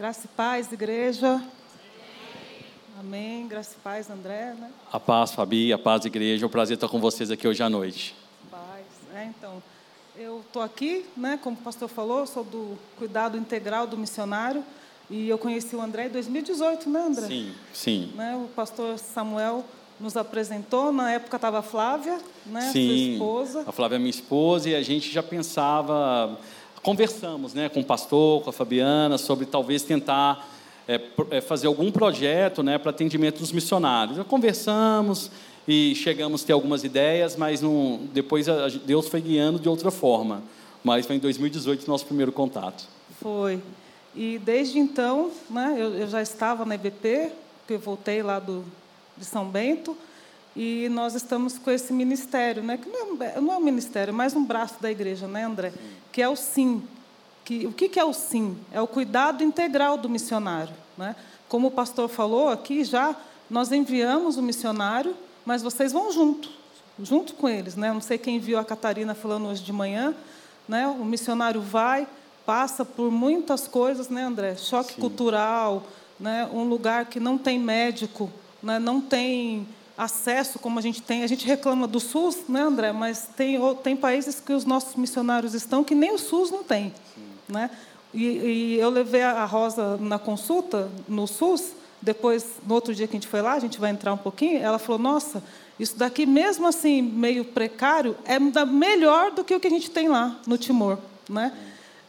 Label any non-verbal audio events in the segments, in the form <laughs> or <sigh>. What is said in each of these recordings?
Graça e paz, igreja. Amém. Graça e paz, André. Né? A paz, Fabi, a paz, igreja. É um prazer estar com vocês aqui hoje à noite. Paz. É, então, eu estou aqui, né, como o pastor falou, sou do cuidado integral do missionário. E eu conheci o André em 2018, né, André? Sim, sim. Né, o pastor Samuel nos apresentou. Na época estava a Flávia, né, sim, sua esposa. A Flávia é minha esposa e a gente já pensava, conversamos, né, com o pastor, com a Fabiana, sobre talvez tentar é, é fazer algum projeto, né, para atendimento dos missionários. Já conversamos e chegamos a ter algumas ideias, mas não, depois a, Deus foi guiando de outra forma. Mas foi em 2018 nosso primeiro contato. Foi. E desde então, né, eu, eu já estava na EBP, que eu voltei lá do, de São Bento, e nós estamos com esse ministério, né, que não é, não é um ministério, é mais um braço da igreja, né, André? Que é o SIM. Que, o que, que é o SIM? É o cuidado integral do missionário. Né? Como o pastor falou aqui, já nós enviamos o missionário, mas vocês vão junto, junto com eles. Né? Não sei quem viu a Catarina falando hoje de manhã, né? o missionário vai, passa por muitas coisas, né, André? Choque Sim. cultural, né? um lugar que não tem médico, né? não tem acesso como a gente tem. A gente reclama do SUS, né, André? Mas tem, tem países que os nossos missionários estão que nem o SUS não tem. Né? E, e eu levei a Rosa na consulta no SUS, depois, no outro dia que a gente foi lá, a gente vai entrar um pouquinho, ela falou, nossa, isso daqui, mesmo assim, meio precário, é melhor do que o que a gente tem lá no Timor. Né?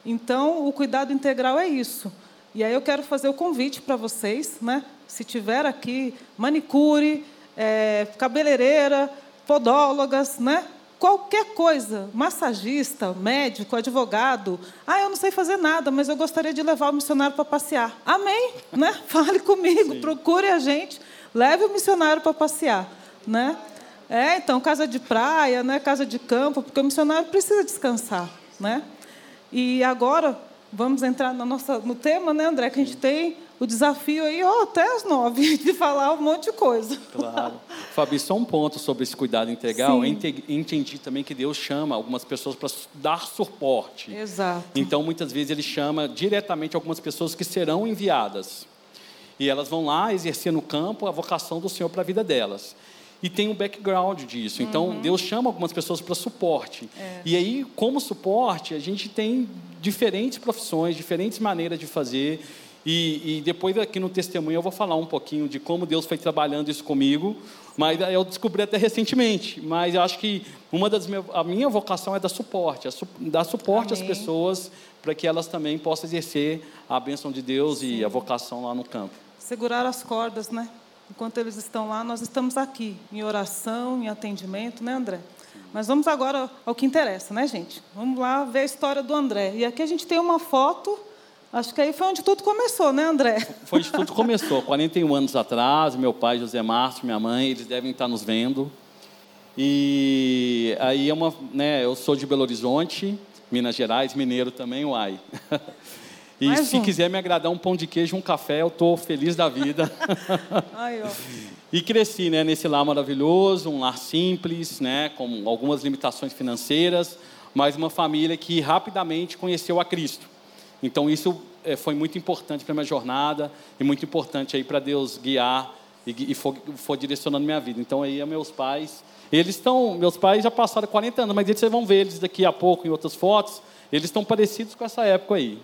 Então, o cuidado integral é isso. E aí eu quero fazer o convite para vocês, né? se tiver aqui manicure, é, cabeleireira, podólogas, né? qualquer coisa, massagista, médico, advogado. Ah, eu não sei fazer nada, mas eu gostaria de levar o missionário para passear. Amém? Né? <laughs> Fale comigo, Sim. procure a gente, leve o missionário para passear. Né? É, então, casa de praia, né? casa de campo, porque o missionário precisa descansar. Né? E agora, vamos entrar no, nossa, no tema, né, André, que a gente tem o desafio aí, ó, até as nove, <laughs> de falar um monte de coisa. Claro. Fabi, só um ponto sobre esse cuidado integral. Sim. Entendi também que Deus chama algumas pessoas para dar suporte. Exato. Então, muitas vezes, Ele chama diretamente algumas pessoas que serão enviadas. E elas vão lá exercer no campo a vocação do Senhor para a vida delas e tem um background disso. Então, uhum. Deus chama algumas pessoas para suporte. É. E aí, como suporte, a gente tem diferentes profissões, diferentes maneiras de fazer. E, e, depois aqui no testemunho eu vou falar um pouquinho de como Deus foi trabalhando isso comigo, mas eu descobri até recentemente. Mas eu acho que uma das minhas, a minha vocação é dar suporte, é su, dar suporte Amém. às pessoas para que elas também possam exercer a bênção de Deus Sim. e a vocação lá no campo. Segurar as cordas, né? Enquanto eles estão lá, nós estamos aqui, em oração, em atendimento, né, André? Mas vamos agora ao que interessa, né, gente? Vamos lá ver a história do André. E aqui a gente tem uma foto, acho que aí foi onde tudo começou, né, André? <laughs> Foi onde tudo começou. 41 anos atrás, meu pai, José Márcio, minha mãe, eles devem estar nos vendo. E aí é uma, né, eu sou de Belo Horizonte, Minas Gerais, mineiro também, uai. <laughs> E Mais se um. quiser me agradar um pão de queijo, um café, eu estou feliz da vida. <laughs> Ai, e cresci né, nesse lar maravilhoso, um lar simples, né, com algumas limitações financeiras, mas uma família que rapidamente conheceu a Cristo. Então isso é, foi muito importante para minha jornada e muito importante aí para Deus guiar e, e for, for, direcionando minha vida. Então aí meus pais, eles estão, meus pais já passaram 40 anos, mas eles, vocês vão ver eles daqui a pouco em outras fotos, eles estão parecidos com essa época aí.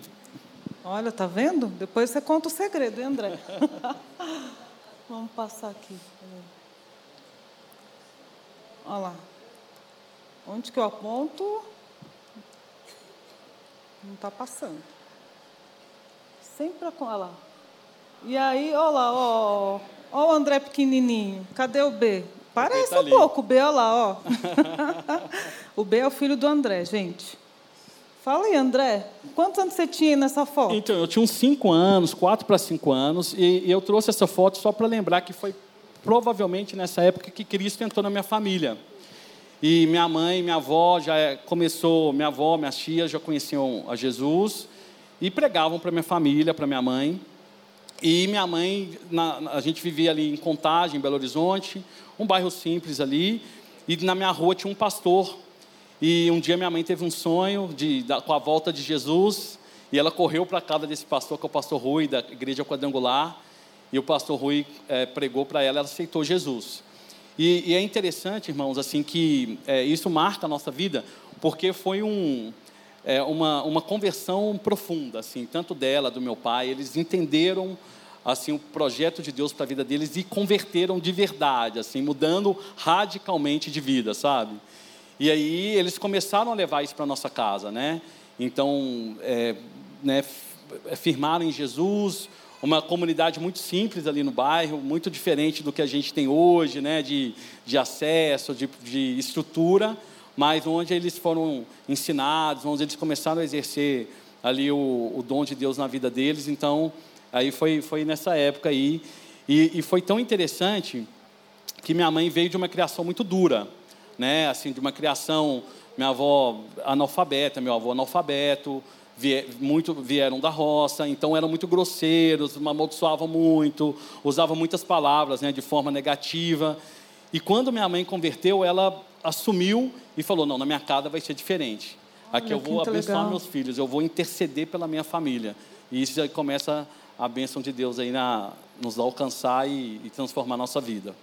Olha, tá vendo? Depois você conta o segredo, hein, André? <laughs> Vamos passar aqui. Olha lá. Onde que eu aponto? Não está passando. Sempre com olha lá. E aí, olha lá, ó, ó o André pequenininho. Cadê o B? Parece tá um pouco o B, olha lá, ó. <laughs> o B é o filho do André, gente. Fala aí, André. Quantos anos você tinha nessa foto? Então, eu tinha uns 5 anos, 4 para 5 anos, e, e eu trouxe essa foto só para lembrar que foi provavelmente nessa época que Cristo entrou na minha família. E minha mãe, minha avó já é, começou, minha avó, minhas tias já conheciam a Jesus e pregavam para minha família, para minha mãe. E minha mãe, na, a gente vivia ali em Contagem, em Belo Horizonte, um bairro simples ali, e na minha rua tinha um pastor e um dia minha mãe teve um sonho de, da, com a volta de Jesus. E ela correu para a casa desse pastor, que é o pastor Rui, da igreja quadrangular, e o pastor Rui é, pregou para ela, ela aceitou Jesus. E, e, é interessante, irmãos, assim que é, isso marca a nossa vida, porque foi um, é, uma, uma conversão profunda, assim, tanto dela, do meu pai, eles entenderam assim o projeto de Deus para a vida deles e converteram de verdade, assim, mudando radicalmente de vida, sabe? E aí eles começaram a levar isso para nossa casa, né? Então, é, né, firmaram em Jesus, uma comunidade muito simples ali no bairro, muito diferente do que a gente tem hoje, né, de, de acesso, de, de estrutura, mas onde eles foram ensinados, onde eles começaram a exercer ali o, o dom de Deus na vida deles. Então, aí foi, foi nessa época aí. E, e foi tão interessante que minha mãe veio de uma criação muito dura, né, assim, de uma criação, minha avó analfabeta, meu avô analfabeto, muito vieram da roça, então eram muito grosseiros, amaldiçoavam muito, usavam muitas palavras né, de forma negativa. E quando minha mãe converteu, ela assumiu e falou: Não, na minha casa vai ser diferente. Aqui Olha, eu vou abençoar legal. meus filhos, eu vou interceder pela minha família. E isso aí começa a bênção de Deus aí na, nos alcançar e, e transformar a nossa vida.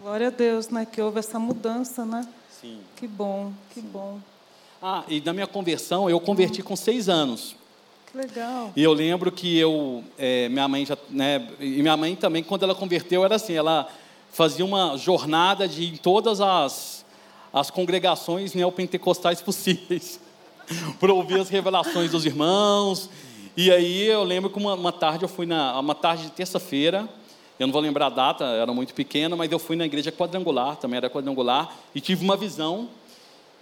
Glória a Deus, né? Que houve essa mudança, né? Sim. Que bom, que Sim. bom. Ah, e na minha conversão, eu converti com seis anos. Que legal. E eu lembro que eu, é, minha mãe já, né, e minha mãe também, quando ela converteu, era assim, ela fazia uma jornada de em todas as, as congregações neopentecostais possíveis, <laughs> para ouvir as revelações dos irmãos. E aí eu lembro que uma, uma tarde eu fui na, uma tarde de terça-feira, eu não vou lembrar a data, era muito pequena, mas eu fui na igreja quadrangular, também era quadrangular, e tive uma visão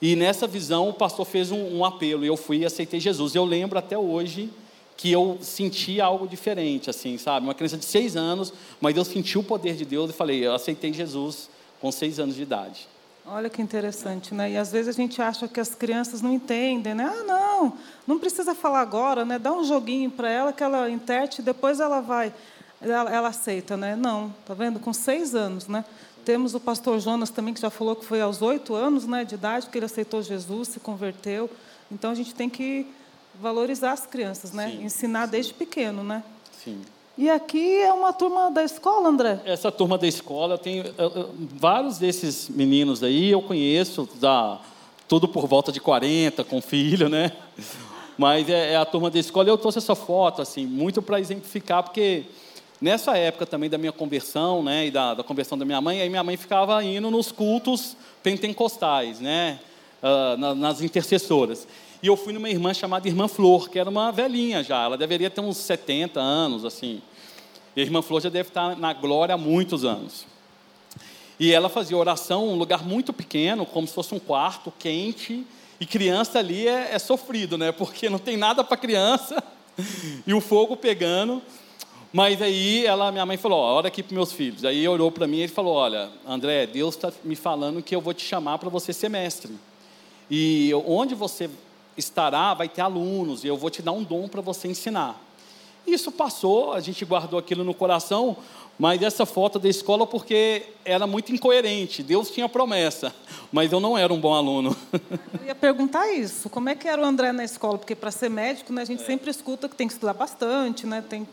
e nessa visão o pastor fez um, um apelo e eu fui e aceitei Jesus. Eu lembro até hoje que eu senti algo diferente, assim, sabe? Uma criança de seis anos, mas eu senti o poder de Deus e falei, eu aceitei Jesus com seis anos de idade. Olha que interessante, né? E às vezes a gente acha que as crianças não entendem, né? Ah, não, não precisa falar agora, né? Dá um joguinho para ela que ela interte, depois ela vai, ela, ela aceita, né? Não, tá vendo? Com seis anos, né? Temos o pastor Jonas também, que já falou que foi aos oito anos né, de idade que ele aceitou Jesus, se converteu. Então, a gente tem que valorizar as crianças, né? Sim, ensinar sim. desde pequeno, né? Sim. E aqui é uma turma da escola, André? Essa turma da escola, eu tenho vários desses meninos aí, eu conheço, da, tudo por volta de 40, com filho, né? Mas é, é a turma da escola. Eu trouxe essa foto, assim, muito para exemplificar, porque Nessa época também da minha conversão, né, e da, da, conversão da minha mãe, aí minha mãe ficava indo nos cultos pentecostais, né, uh, na, nas intercessoras. E eu fui numa irmã chamada Irmã Flor, que era uma velhinha já, ela deveria ter uns 70 anos, assim. E a Irmã Flor já deve estar na glória há muitos anos. E ela fazia oração um lugar muito pequeno, como se fosse um quarto quente, e criança ali é, é sofrido, né, porque não tem nada para criança, <laughs> e o fogo pegando. Mas aí ela, minha mãe falou, olha aqui para meus filhos. Aí olhou para mim e falou, olha, André, Deus está me falando que eu vou te chamar para você ser mestre. E onde você estará, vai ter alunos, e eu vou te dar um dom para você ensinar. Isso passou, a gente guardou aquilo no coração, mas essa foto da escola porque era muito incoerente. Deus tinha promessa, mas eu não era um bom aluno. Eu ia perguntar isso. Como é que era o André na escola? Porque para ser médico, né, a gente é. sempre escuta que tem que estudar bastante, né, tem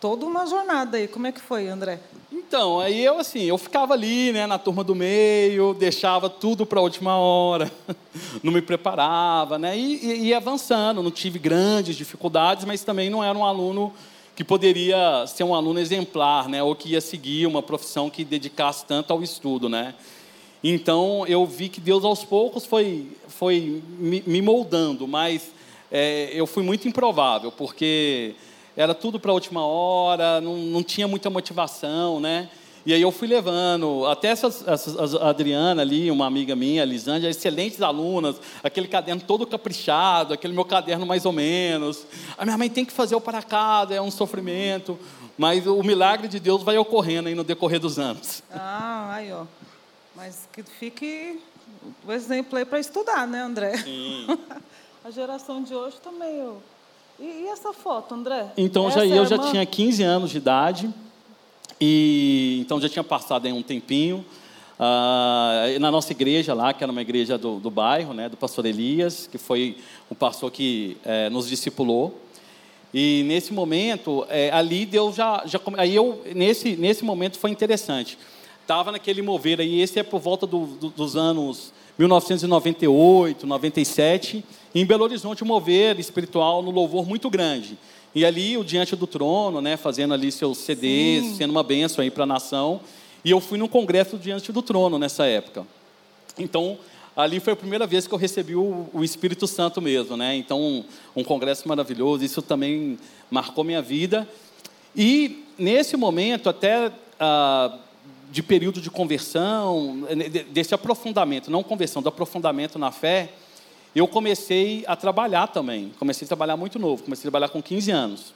toda uma jornada aí. Como é que foi, André? Então, aí eu assim, eu ficava ali, né, na turma do meio, deixava tudo para a última hora, <laughs> não me preparava, né, e ia avançando. Não tive grandes dificuldades, mas também não era um aluno que poderia ser um aluno exemplar, né, ou que ia seguir uma profissão que dedicasse tanto ao estudo, né. Então eu vi que Deus aos poucos foi foi me moldando, mas é, eu fui muito improvável, porque era tudo para a última hora, não, não tinha muita motivação, né? E aí eu fui levando, até essas, essas, a Adriana ali, uma amiga minha, a Lisângela, excelentes alunas, aquele caderno todo caprichado, aquele meu caderno mais ou menos. A minha mãe tem que fazer o para casa, é um sofrimento, mas o milagre de Deus vai ocorrendo aí no decorrer dos anos. Ah, aí ó. Mas que fique o exemplo aí para estudar, né, André? Sim. <laughs> a geração de hoje também, eu e, e essa foto, André? Então já, eu já tinha 15 anos de idade, e então já tinha passado aí um tempinho. Uh, na nossa igreja lá, que era uma igreja do, do bairro, né, do pastor Elias, que foi o pastor que eh, nos discipulou. E nesse momento, é, ali Deus já, já aí eu nesse nesse momento foi interessante. Tava naquele mover aí, esse é por volta do, do, dos anos 1998, 97, em Belo Horizonte, um mover espiritual no louvor muito grande. E ali, o Diante do Trono, né, fazendo ali seus CDs, Sim. sendo uma benção aí para a nação. E eu fui num congresso do Diante do Trono nessa época. Então, ali foi a primeira vez que eu recebi o, o Espírito Santo mesmo, né? Então, um, um, congresso maravilhoso, isso também marcou minha vida. E nesse momento, até ah, de período de conversão, desse aprofundamento, não conversão, do aprofundamento na fé, eu comecei a trabalhar também. Comecei a trabalhar muito novo, comecei a trabalhar com 15 anos.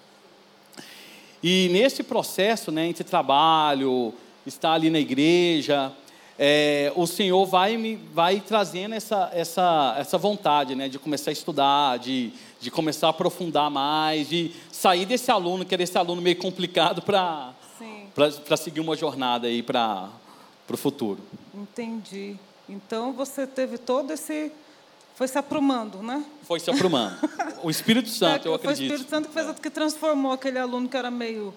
E nesse processo, né, entre trabalho, estar ali na igreja, é, o Senhor vai me vai trazendo essa, essa, essa vontade né, de começar a estudar, de, de começar a aprofundar mais, de sair desse aluno, que era esse aluno meio complicado, para seguir uma jornada aí para o futuro. Entendi. Então você teve todo esse. Foi se aprumando, né? Foi se aprumando. <laughs> O Espírito Santo, é, eu acredito. Foi o Espírito Santo que, fez, é. que transformou aquele aluno que era meio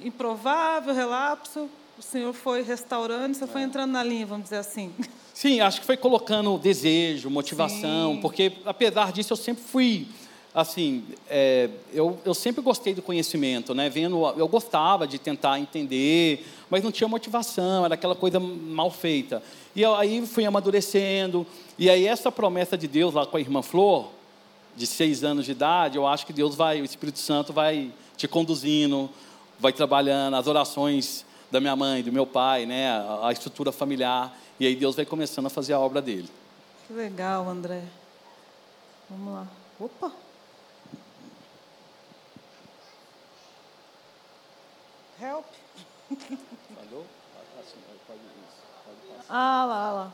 improvável, relapso, o Senhor foi restaurando, você foi entrando na linha, vamos dizer assim. Sim, acho que foi colocando desejo, motivação, Sim. porque apesar disso eu sempre fui assim, é, eu, eu sempre gostei do conhecimento, né? Vendo, eu gostava de tentar entender, mas não tinha motivação, era aquela coisa mal feita. E eu, aí fui amadurecendo, e aí essa promessa de Deus lá com a irmã Flor, de seis anos de idade, eu acho que Deus vai, o Espírito Santo vai te conduzindo, vai trabalhando as orações da minha mãe, do meu pai, né, a, a estrutura familiar, e aí Deus vai começando a fazer a obra dele. Que legal, André. Vamos lá. Opa! Help. Falhou? Ah, lá, lá.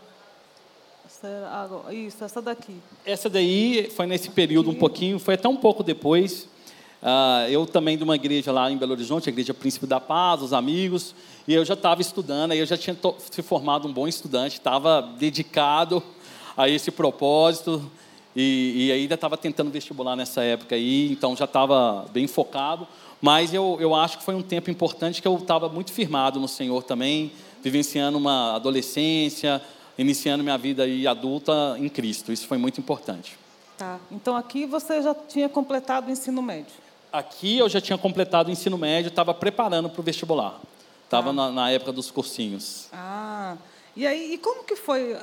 Isso, essa daqui. Essa daí foi nesse período um pouquinho, foi até um pouco depois. Uh, eu também de uma igreja lá em Belo Horizonte, a Igreja Príncipe da Paz, os amigos, e eu já estava estudando, aí eu já tinha se formado um bom estudante, estava dedicado a esse propósito, e, e ainda estava tentando vestibular nessa época aí, então já estava bem focado, mas eu, eu acho que foi um tempo importante que eu estava muito firmado no Senhor também, vivenciando uma adolescência, iniciando minha vida adulta em Cristo, isso foi muito importante. Tá, então aqui você já tinha completado o ensino médio? Aqui eu já tinha completado o ensino médio, estava preparando para o vestibular. Estava ah. na, na, época dos cursinhos. Ah, e aí, e como que foi,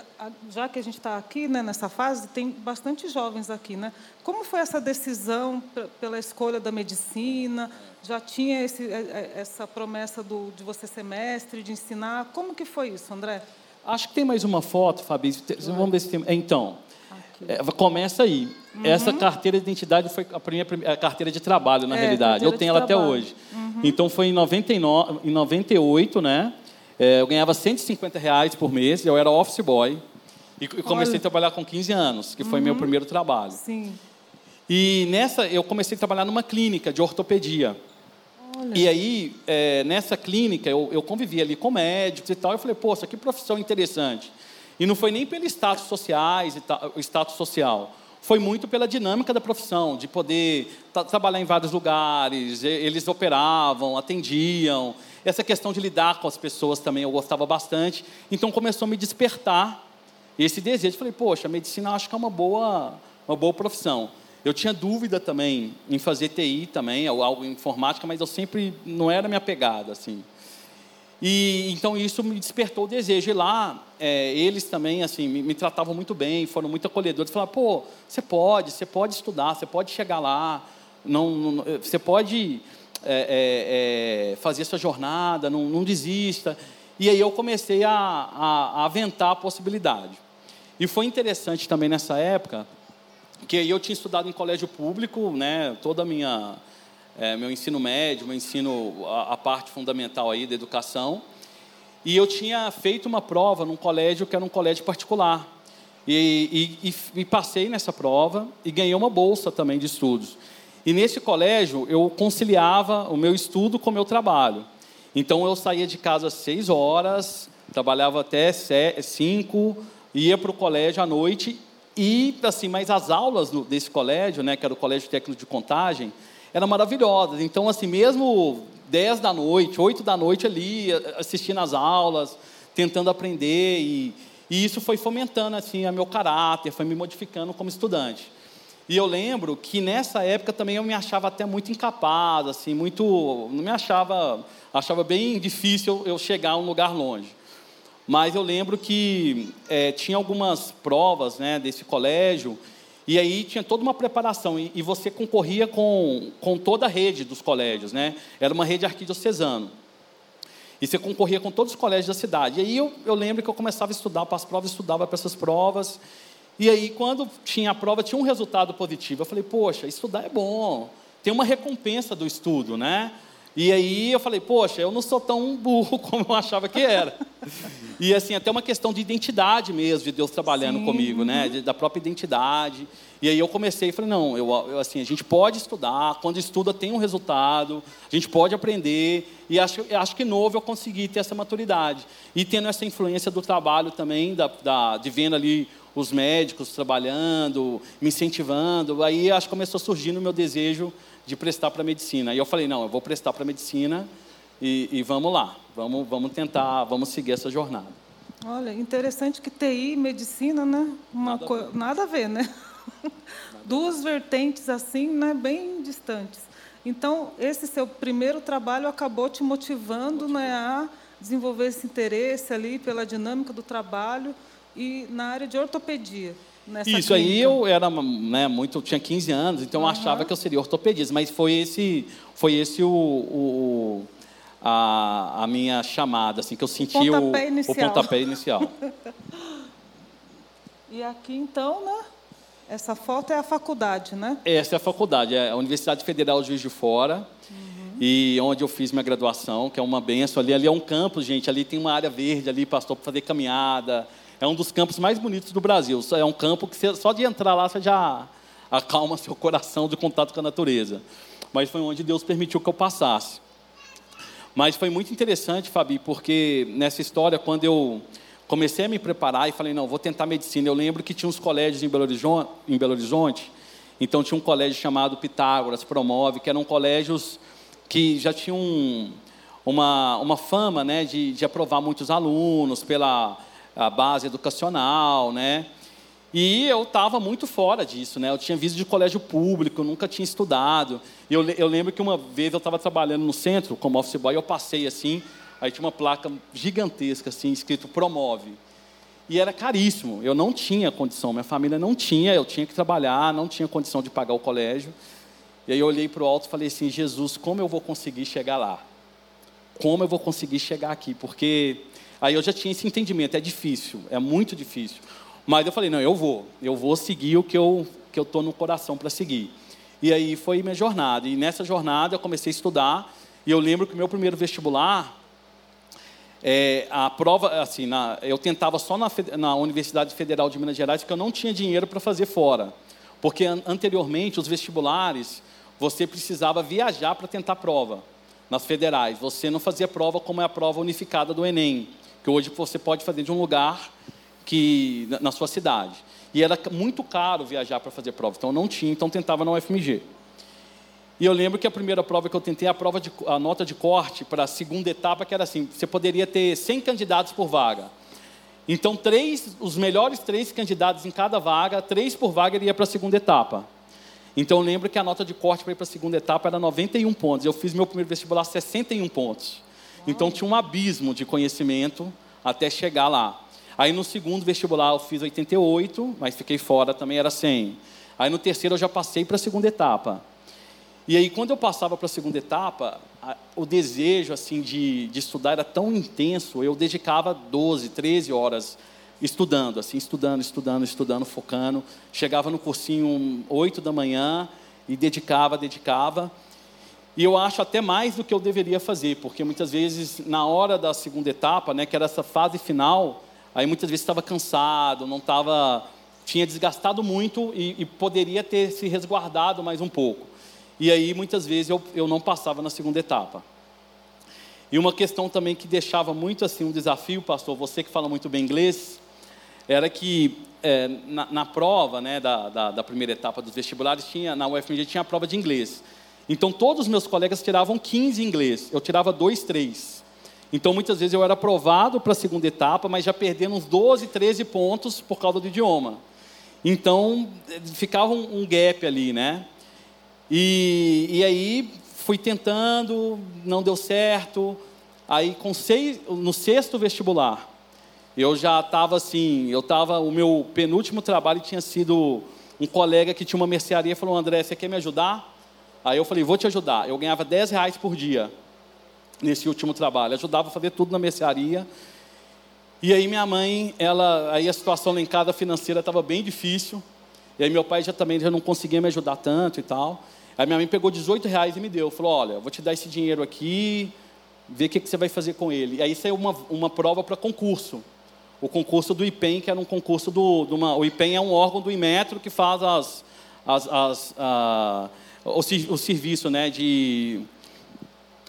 já que a gente está aqui né, nessa fase, tem bastante jovens aqui, né? Como foi essa decisão pela escolha da medicina? Já tinha esse, é, é, essa promessa do, de você ser mestre, de ensinar? Como que foi isso, André? Acho que tem mais uma foto, Fabi. Vamos ver se tem. Então, é, começa aí. Uhum. Essa carteira de identidade foi a primeira a carteira de trabalho, na é, realidade. Eu tenho ela trabalho. até hoje. Uhum. Então, foi em, 99, em 98, né? É, eu ganhava 150 reais por mês, eu era office boy. E, comecei Olha. a trabalhar com 15 anos, que foi uhum. meu primeiro trabalho. Sim. E nessa, eu comecei a trabalhar numa clínica de ortopedia. Olha. E aí, é, nessa clínica, eu, eu convivia ali com médicos e tal. Eu falei, poxa, que profissão interessante. E não foi nem pelo status sociais e o status social. Foi muito pela dinâmica da profissão, de poder trabalhar em vários lugares, eles operavam, atendiam. Essa questão de lidar com as pessoas também eu gostava bastante. Então começou a me despertar esse desejo. Falei, poxa, medicina acho que é uma boa, uma boa profissão. Eu tinha dúvida também em fazer TI também, ou algo em informática, mas eu sempre não era minha pegada assim. E então isso me despertou o desejo. E lá, é, eles também assim me, me, tratavam muito bem, foram muito acolhedores. Falaram, pô, você pode, você pode estudar, você pode chegar lá, não, não você pode é, é, é, fazer essa jornada, não, não, desista. E aí eu comecei a, a, a aventar a possibilidade. E foi interessante também nessa época, que eu tinha estudado em colégio público, né, toda a minha é, meu ensino médio, meu ensino, a, a, parte fundamental aí da educação. E eu tinha feito uma prova num colégio que era um colégio particular. E, e, e, passei nessa prova e ganhei uma bolsa também de estudos. E nesse colégio eu conciliava o meu estudo com o meu trabalho. Então eu saía de casa às seis horas, trabalhava até cinco, ia para o colégio à noite e assim, mas as aulas desse colégio, né, que era o colégio técnico de contagem, eram maravilhosas. Então, assim, mesmo 10 da noite, 8 da noite ali, assistindo as aulas, tentando aprender, e, e isso foi fomentando, assim, o meu caráter, foi me modificando como estudante. E eu lembro que nessa época também eu me achava até muito incapaz, assim, muito, não me achava, achava bem difícil eu chegar a um lugar longe. Mas eu lembro que é, tinha algumas provas, né, desse colégio e aí tinha toda uma preparação, e, e, você concorria com, com toda a rede dos colégios, né? Era uma rede arquidiocesana. E você concorria com todos os colégios da cidade. E aí eu, eu lembro que eu começava a estudar para as provas, estudava para essas provas. E aí, quando tinha a prova, tinha um resultado positivo. Eu falei, poxa, estudar é bom. Tem uma recompensa do estudo, né? E aí eu falei, poxa, eu não sou tão burro <laughs> como eu achava que era. e assim, até uma questão de identidade mesmo, de Deus trabalhando Sim. comigo, né? De, da própria identidade. E aí eu comecei e falei, não, eu, eu, assim, a gente pode estudar, quando estuda tem um resultado, a gente pode aprender. E acho, acho que novo eu consegui ter essa maturidade. E tendo essa influência do trabalho também, da, da, de vendo ali os médicos trabalhando, me incentivando, aí acho que começou a surgir no meu desejo de prestar para medicina. Aí eu falei, não, eu vou prestar para medicina e, e, vamos lá, vamos, vamos tentar, vamos seguir essa jornada. Olha, interessante que TI e medicina, né? Uma nada, co... nada a ver, né? Duas vertentes assim, né? Bem distantes. Então, esse seu primeiro trabalho acabou te motivando, né, a desenvolver esse interesse ali pela dinâmica do trabalho e na área de ortopedia. Isso clínica. aí eu era né, muito, tinha 15 anos, então uhum. eu achava que eu seria ortopedista, mas foi esse, foi esse o, o a, a, minha chamada, assim, que eu senti pontapé o, o pontapé inicial. <laughs> e aqui então, né? Essa foto é a faculdade, né? Essa é a faculdade, é a Universidade Federal Juiz de Fora. Uhum. E onde eu fiz minha graduação, que é uma benção ali. Ali é um campus, gente. Ali tem uma área verde ali, pastor, para fazer caminhada, é um dos campos mais bonitos do Brasil. É um campo que você, só de entrar lá você já acalma <laughs> seu coração de contato com a natureza. Mas foi onde Deus permitiu que eu passasse. Mas foi muito interessante, Fabi, porque nessa história, quando eu comecei a me preparar e falei, não, vou tentar medicina, eu lembro que tinha uns colégios em Belo Horizonte, em Belo Horizonte então tinha um colégio chamado Pitágoras, Promove, que eram colégios que já tinham uma, uma fama né, de, de aprovar muitos alunos pela a base educacional, né? E eu estava muito fora disso, né? Eu tinha visto de colégio público, nunca tinha estudado. Eu, eu lembro que uma vez eu estava trabalhando no centro como office boy, eu passei assim, aí tinha uma placa gigantesca assim, escrito promove. E era caríssimo, eu não tinha condição, minha família não tinha, eu tinha que trabalhar, não tinha condição de pagar o colégio. E aí eu olhei para o alto e falei assim: Jesus, como eu vou conseguir chegar lá? Como eu vou conseguir chegar aqui? Porque Aí eu já tinha esse entendimento, é difícil, é muito difícil. Mas eu falei, não, eu vou, eu vou seguir o que eu que eu estou no coração para seguir. E aí foi minha jornada. E nessa jornada eu comecei a estudar. E eu lembro que meu primeiro vestibular, é, a prova, assim, na, eu tentava só na, na, Universidade Federal de Minas Gerais, porque eu não tinha dinheiro para fazer fora. Porque an, anteriormente, os vestibulares, você precisava viajar para tentar prova nas federais. Você não fazia prova como é a prova unificada do Enem que hoje você pode fazer de um lugar que na sua cidade. E era muito caro viajar para fazer prova, então não tinha, então tentava na UFMG. E eu lembro que a primeira prova que eu tentei, a prova de, a nota de corte para a segunda etapa, que era assim, você poderia ter 100 candidatos por vaga. Então, três, os melhores três candidatos em cada vaga, três por vaga, iria para a segunda etapa. Então, eu lembro que a nota de corte para ir para a segunda etapa era 91 pontos. Eu fiz meu primeiro vestibular 61 pontos. Então tinha um abismo de conhecimento até chegar lá. Aí no segundo vestibular eu fiz 88, mas fiquei fora também, era 100. Aí no terceiro eu já passei para a segunda etapa. E aí quando eu passava para a segunda etapa, o desejo assim de, de estudar era tão intenso, eu dedicava 12, 13 horas estudando, assim, estudando, estudando, estudando, focando. Chegava no cursinho 8 da manhã e dedicava, dedicava. E eu acho até mais do que eu deveria fazer, porque muitas vezes, na hora da segunda etapa, né, que era essa fase final, aí muitas vezes estava cansado, não estava. tinha desgastado muito e, e, poderia ter se resguardado mais um pouco. E aí, muitas vezes, eu, eu não passava na segunda etapa. E uma questão também que deixava muito assim um desafio, pastor, você que fala muito bem inglês, era que é, na, na, prova né, da, da, da primeira etapa dos vestibulares, tinha, na UFMG tinha a prova de inglês. Então, todos os meus colegas tiravam 15 em inglês, eu tirava 2, 3. Então, muitas vezes eu era aprovado para a segunda etapa, mas já perdendo uns 12, 13 pontos por causa do idioma. Então, ficava um, um gap ali, né? E, e aí, fui tentando, não deu certo. Aí, com seis, no sexto vestibular, eu já estava assim, eu estava, o meu penúltimo trabalho tinha sido um colega que tinha uma mercearia falou, André, você quer me ajudar? Aí eu falei, vou te ajudar. Eu ganhava 10 reais por dia nesse último trabalho. Ajudava a fazer tudo na mercearia. E aí minha mãe, ela, aí a situação lá em casa financeira estava bem difícil. E aí meu pai já também já não conseguia me ajudar tanto e tal. Aí minha mãe pegou 18 reais e me deu. Falou, olha, vou te dar esse dinheiro aqui, ver o que, que você vai fazer com ele. E aí saiu uma, uma prova para concurso o concurso do IPEM, que era um concurso do. De uma, o IPEM é um órgão do Imetro que faz as, as, as a, o, o, serviço né, de,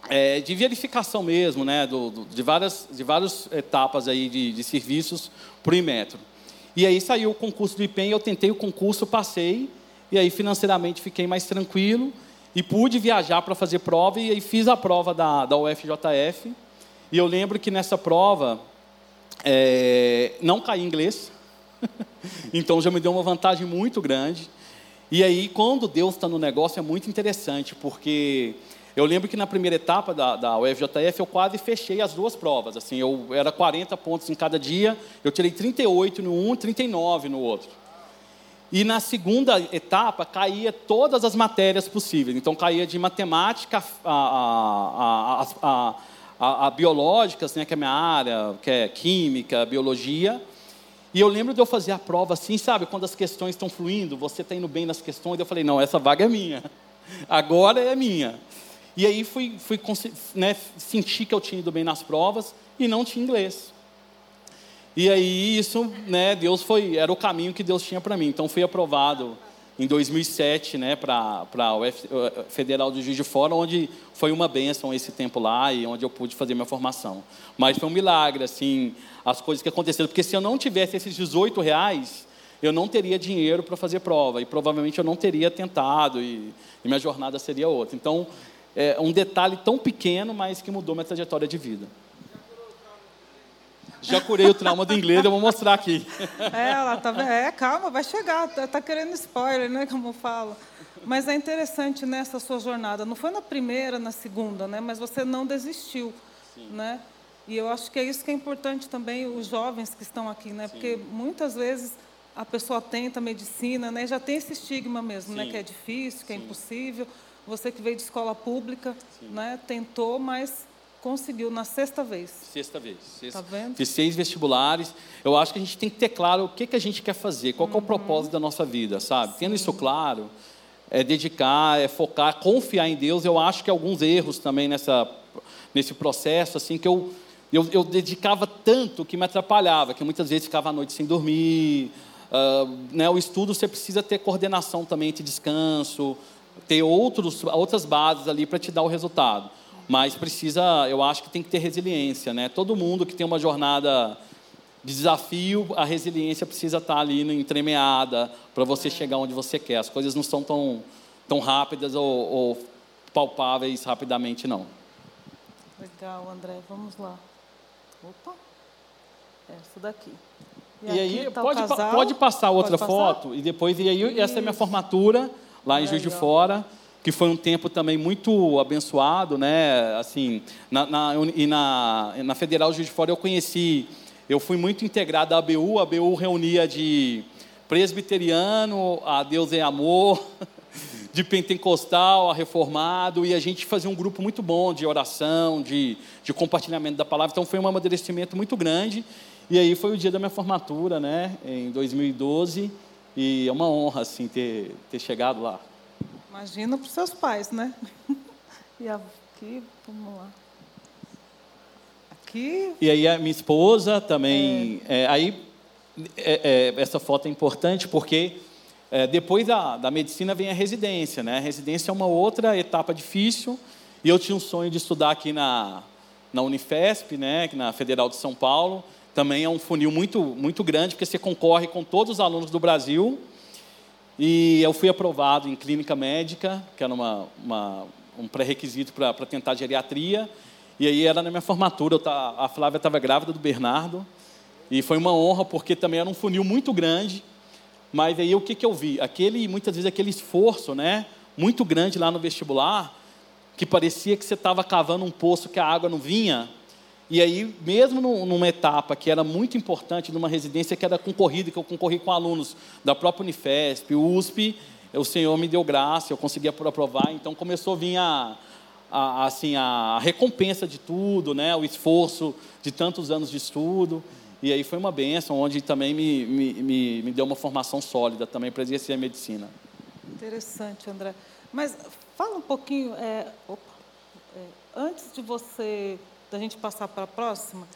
é, de verificação mesmo, né, do, do, de, várias, de várias etapas aí de, de serviços para o Imetro. E aí saiu o concurso do IPEM, eu tentei o concurso, passei, e aí financeiramente fiquei mais tranquilo e pude viajar para fazer prova, e aí fiz a prova da, da UFJF. E eu lembro que nessa prova é, não caí em inglês, <laughs> então já me deu uma vantagem muito grande. E aí, quando Deus está no negócio, é muito interessante, porque eu lembro que na primeira etapa da, da UFJF eu quase fechei as duas provas. Assim, eu era 40 pontos em cada dia, eu tirei 38 no um, 39 no outro. E na segunda etapa caía todas as matérias possíveis. Então caía de matemática a, a, a, a biológicas, né, que é a minha área, que é química, biologia. E eu lembro de eu fazer a prova assim, sabe, quando as questões estão fluindo, você está indo bem nas questões, eu falei, não, essa vaga é minha, agora é minha. E aí fui, fui né, senti que eu tinha ido bem nas provas e não tinha inglês. E aí isso, né, Deus foi, era o caminho que Deus tinha para mim. Então fui aprovado em 2007, né, para a Federal do Juiz de Fora, onde foi uma benção esse tempo lá e onde eu pude fazer minha formação. Mas foi um milagre, assim, as coisas que aconteceram. Porque se eu não tivesse esses 18 reais, eu não teria dinheiro para fazer prova e provavelmente eu não teria tentado e, e minha jornada seria outra. Então, é um detalhe tão pequeno, mas que mudou minha trajetória de vida. Já curei o trauma do inglês, eu vou mostrar aqui. É, ela tá É, calma, vai chegar. Tá, tá querendo spoiler, né? Como fala. Mas é interessante nessa sua jornada. Não foi na primeira, na segunda, né? Mas você não desistiu, Sim. né? E eu acho que é isso que é importante também os jovens que estão aqui, né? Sim. Porque muitas vezes a pessoa tenta medicina, né? Já tem esse estigma mesmo, né? Sim. né? Que é difícil, que é impossível. Você que veio de escola pública, né? Tentou, mas Conseguiu na sexta vez. Sexta vez. Sexta. Tá vendo? Fiz seis vestibulares. Eu acho que a gente tem que ter claro o que, que a gente quer fazer, qual uhum. é o propósito da nossa vida, sabe? Sim. Tendo isso claro, é dedicar, é focar, confiar em Deus. Eu acho que alguns erros também nessa, nesse processo, assim, que eu, eu, eu dedicava tanto que me atrapalhava, que muitas vezes ficava à noite sem dormir. Uh, né, o estudo você precisa ter coordenação também entre descanso, ter outros, outras bases ali para te dar o resultado mas precisa, eu acho que tem que ter resiliência, né? Todo mundo que tem uma jornada de desafio, a resiliência precisa estar ali entremeada para você chegar onde você quer. As coisas não são tão, tão rápidas ou, ou palpáveis rapidamente, não. Legal, André. Vamos lá. Opa. Essa daqui. E, e aí, tá pode, pode passar outra pode passar? foto, e depois, e aí, essa é minha formatura, lá em Juiz de Fora que foi um tempo também muito abençoado, né? Assim, na, na, e na, na Federal Juiz de Fora eu conheci, eu fui muito integrado à ABU, a ABU reunia de presbiteriano, a Deus é amor, <laughs> de pentecostal a reformado, e a gente fazia um grupo muito bom de oração, de, de compartilhamento da palavra, então foi um amadurecimento muito grande, e aí foi o dia da minha formatura, né, em 2012, e é uma honra, assim, ter, ter chegado lá. Imagina para os seus pais, né? E aqui, vamos lá. Aqui. E aí a minha esposa também. É. É, aí é, é essa foto é importante porque é, depois da, da medicina vem a residência, né? A residência é uma outra etapa difícil. E eu tinha um sonho de estudar aqui na, na Unifesp, né? Na Federal de São Paulo. Também é um funil muito, muito grande, porque você concorre com todos os alunos do Brasil E eu fui aprovado em clínica médica, que era uma, uma um pré-requisito para tentar geriatria. E aí era na minha formatura, tá, a Flávia estava grávida do Bernardo. E foi uma honra, porque também era um funil muito grande. Mas aí o que, que eu vi? Aquele, muitas vezes, aquele esforço né, muito grande lá no vestibular, que parecia que você estava cavando um poço que a água não vinha. E aí, mesmo numa etapa que era muito importante, numa residência que era concorrida, que eu concorri com alunos da própria Unifesp, USP, o Senhor me deu graça, eu consegui aprovar, então começou a vir a, a, assim, a recompensa de tudo, né? o esforço de tantos anos de estudo. E aí foi uma benção, onde também me, me, me, deu uma formação sólida também para exercer a medicina. Interessante, André. Mas fala um pouquinho, é, opa, é, antes de você, da gente passar para a próxima,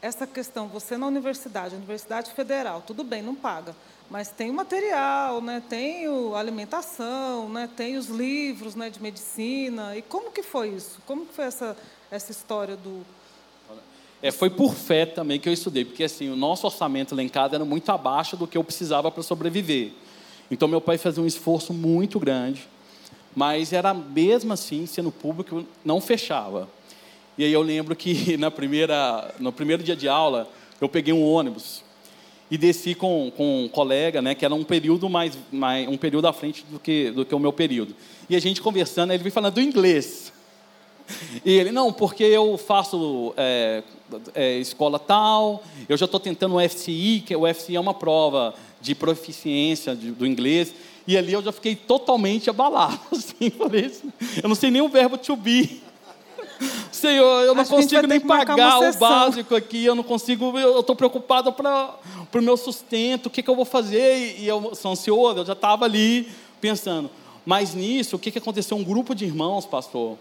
essa questão, você na universidade, Universidade Federal, tudo bem, não paga, mas tem o material, né, tem a alimentação, né, tem os livros né, de medicina. E como que foi isso? Como que foi essa, essa história do, é, foi por fé também que eu estudei, porque assim, o nosso orçamento casa era muito abaixo do que eu precisava para sobreviver. Então meu pai fazia um esforço muito grande, mas era mesmo assim, sendo público, não fechava. E aí eu lembro que <laughs> na primeira, no primeiro dia de aula, eu peguei um ônibus e desci com, com um colega, né, que era um período mais, mais um período à frente do que, do que o meu período. E a gente conversando, ele veio falando do inglês. <laughs> E ele, não, porque eu faço é, é, escola tal, eu já estou tentando o FCI, que o FCI é uma prova de proficiência de, do inglês, e ali eu já fiquei totalmente abalado, <laughs> assim, falei, eu não sei nem o verbo to be. Senhor, eu não Acho consigo nem pagar o básico aqui, eu não consigo, eu estou preocupado para o meu sustento, o que, que eu vou fazer? E eu sou ansioso, eu já estava ali pensando. Mas nisso, o que, que aconteceu? Um grupo de irmãos, pastor,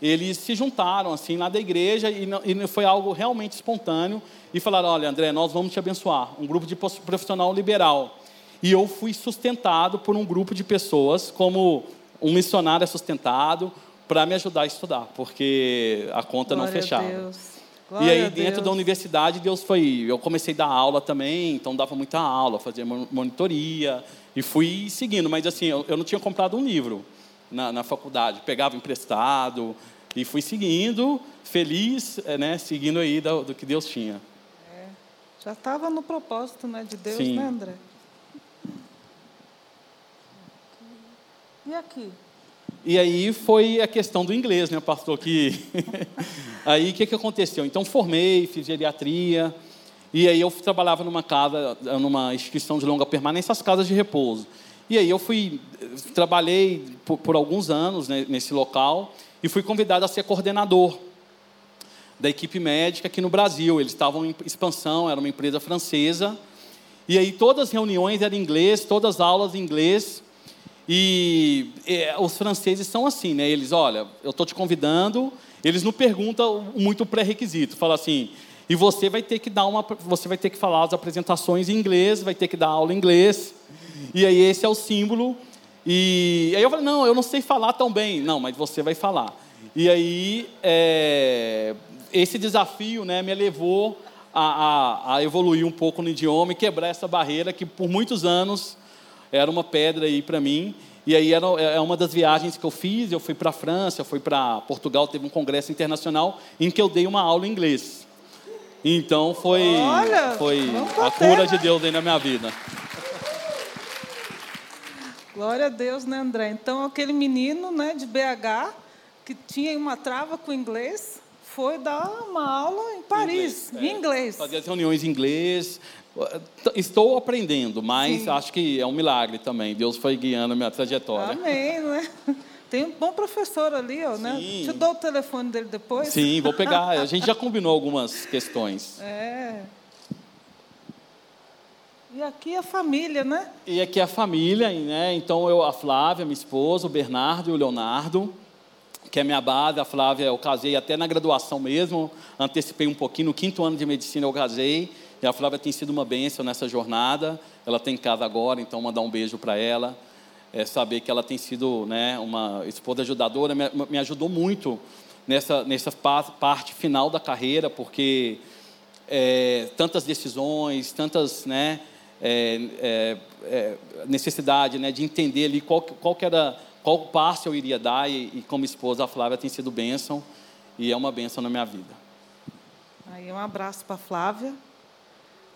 eles se juntaram assim lá da igreja e, não, e foi algo realmente espontâneo e falaram: Olha, André, nós vamos te abençoar. Um grupo de profissional liberal. E eu fui sustentado por um grupo de pessoas, como um missionário é sustentado, para me ajudar a estudar, porque a conta Glória não fechava. e aí, dentro da universidade, Deus foi. Eu comecei a dar aula também, então dava muita aula, fazia monitoria, e fui seguindo. Mas assim, eu, eu não tinha comprado um livro na, na faculdade, pegava emprestado e fui seguindo, feliz, é, né, seguindo aí do, do que Deus tinha. É, já estava no propósito né, de Deus, Sim. né, André? E aqui? E aí foi a questão do inglês, né, pastor? Que <laughs> aí o que, que aconteceu? Então formei, fiz geriatria, e aí eu trabalhava numa casa, numa instituição de longa permanência, as casas de repouso. E aí eu fui, trabalhei por, por alguns anos né, nesse local e fui convidado a ser coordenador da equipe médica aqui no Brasil. Eles estavam em expansão, era uma empresa francesa. E aí todas as reuniões eram em inglês, todas as aulas em inglês. E, e os franceses são assim, né? Eles, olha, eu estou te convidando. Eles não perguntam muito pré-requisito. Fala assim, e você vai ter que dar uma, você vai ter que falar as apresentações em inglês, vai ter que dar aula em inglês. E aí esse é o símbolo. E aí eu falei, não, eu não sei falar tão bem. Não, mas você vai falar. E aí é, esse desafio né, me levou a, a, a, evoluir um pouco no idioma e quebrar essa barreira que por muitos anos era uma pedra aí para mim. E aí era, é uma das viagens que eu fiz. Eu fui para a França, eu fui para Portugal, teve um congresso internacional em que eu dei uma aula em inglês. Então foi, Olha, foi a cura de Deus aí na minha vida. Glória a Deus, né, André? Então, aquele menino né, de BH, que tinha uma trava com inglês, foi dar uma aula em Paris, inglês, em é, inglês. Fazia reuniões em inglês. Estou aprendendo, mas Sim. acho que é um milagre também. Deus foi guiando a minha trajetória. Amém, né? <laughs> Tem um bom professor ali, ó, né? Te dou o telefone dele depois. Sim, vou <laughs> pegar. A gente já combinou algumas questões. É. E aqui a família, né? E aqui a família, né? Então eu, a Flávia, minha esposa, o Bernardo e o Leonardo, que é minha base. A Flávia eu casei até na graduação mesmo, antecipei um pouquinho. No quinto ano de medicina eu casei. E a Flávia tem sido uma bênção nessa jornada. Ela tem casa agora, então mandar um beijo para ela. É saber que ela tem sido né, uma esposa ajudadora, me, me ajudou muito nessa, nessa parte final da carreira, porque é, tantas decisões, tantas né, é, é, é, necessidade né, de entender ali qual, qual, era, qual passo eu iria dar, e, e como esposa, a Flávia tem sido bênção, e é uma bênção na minha vida. Aí um abraço para a Flávia,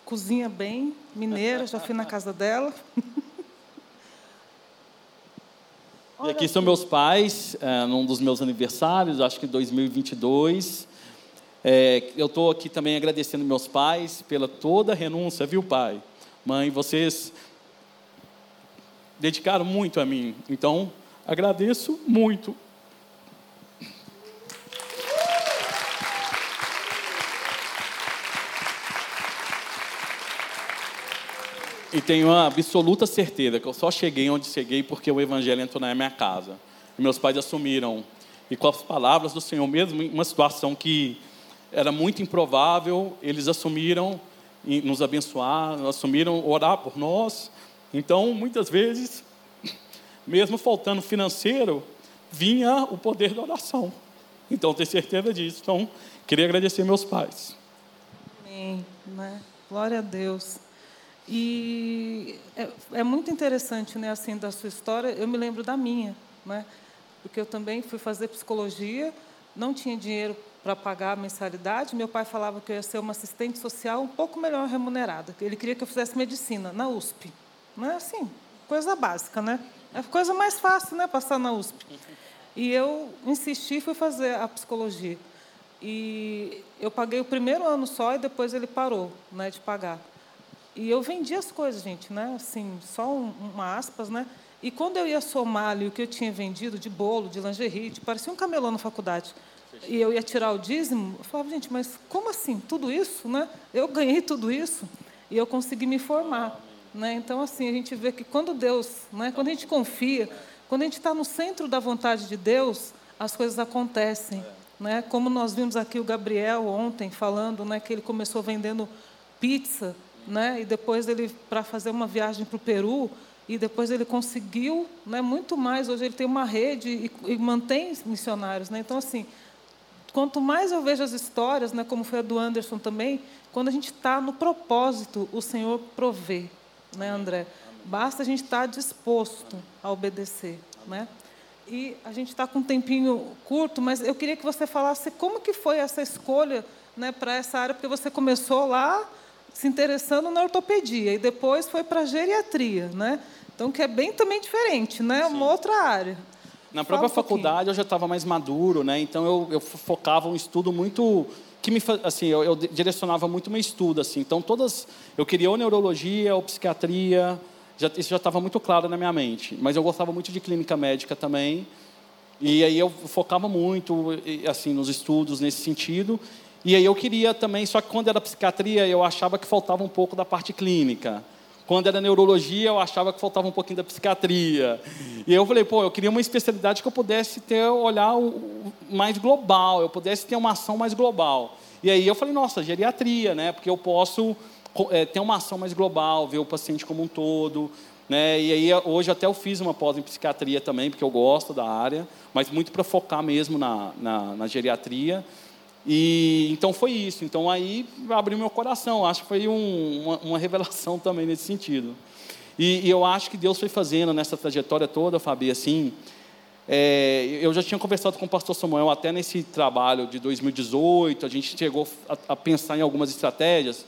cozinha bem, mineira, já fui na casa dela. <laughs> e aqui são meus pais, é, num dos meus aniversários, acho que 2022. É, eu estou aqui também agradecendo meus pais pela toda a renúncia, viu, pai? Mãe, vocês dedicaram muito a mim, então agradeço muito. E tenho a absoluta certeza que eu só cheguei onde cheguei porque o Evangelho entrou na minha casa. E meus pais assumiram. E com as palavras do Senhor mesmo, uma situação que era muito improvável, eles assumiram nos abençoar, assumiram orar por nós. Então, muitas vezes, <coughs> mesmo faltando financeiro, vinha o poder da oração. Então, tenho certeza disso. Então, queria agradecer meus pais. Amém. Né? Glória a Deus. E é, é, muito interessante, né, assim, da sua história. Eu me lembro da minha, né? Porque eu também fui fazer psicologia, não tinha dinheiro para pagar a mensalidade. Meu pai falava que eu ia ser uma assistente social um pouco melhor remunerada. Ele queria que eu fizesse medicina na USP. Não é assim, coisa básica, né? É a coisa mais fácil, né, passar na USP. E eu insisti fui fazer a psicologia. E eu paguei o primeiro ano só e depois ele parou, né, de pagar. E eu vendi as coisas, gente, né? Assim, só um, uma aspas, né? E quando eu ia somar ali o que eu tinha vendido de bolo, de lingerie, de, parecia um camelô na faculdade e eu ia tirar o dízimo, eu falava, gente, mas como assim? Tudo isso, né? Eu ganhei tudo isso e eu consegui me formar. Né? Então, assim, a gente vê que quando Deus, né, quando a gente confia, quando a gente está no centro da vontade de Deus, as coisas acontecem. Né? Como nós vimos aqui o Gabriel ontem falando né, que ele começou vendendo pizza, né, e depois ele, para fazer uma viagem para o Peru, e depois ele conseguiu né, muito mais. Hoje ele tem uma rede e, e mantém missionários. Né? Então, assim, quanto mais eu vejo as histórias, né, como foi a do Anderson também, quando a gente está no propósito, o Senhor provê, né, André? Basta a gente estar tá disposto a obedecer, né? E a gente está com um tempinho curto, mas eu queria que você falasse como que foi essa escolha, né, para essa área, porque você começou lá se interessando na ortopedia e depois foi para a geriatria, né? Então que é bem também diferente, né? Sim. Uma outra área. Na própria um faculdade eu já estava mais maduro, né? Então eu, eu focava um estudo muito que me assim eu, eu, direcionava muito meu estudo assim. Então todas eu queria ou neurologia ou psiquiatria, já, isso já estava muito claro na minha mente. Mas eu gostava muito de clínica médica também. E aí eu focava muito assim nos estudos nesse sentido. E aí eu queria também, só que quando era psiquiatria eu achava que faltava um pouco da parte clínica. Quando era neurologia, eu achava que faltava um pouquinho da psiquiatria. E eu falei, pô, eu queria uma especialidade que eu pudesse ter olhar mais global, eu pudesse ter uma ação mais global. E aí eu falei, nossa, geriatria, né? Porque eu posso é, ter uma ação mais global, ver o paciente como um todo. Né? E aí hoje até eu fiz uma pós em psiquiatria também, porque eu gosto da área, mas muito para focar mesmo na, na, na geriatria. E então foi isso. Então aí abriu meu coração. Acho que foi um, uma, uma, revelação também nesse sentido. E, e, eu acho que Deus foi fazendo nessa trajetória toda, Fabi, assim. É, eu já tinha conversado com o pastor Samuel até nesse trabalho de 2018. A gente chegou a, a pensar em algumas estratégias.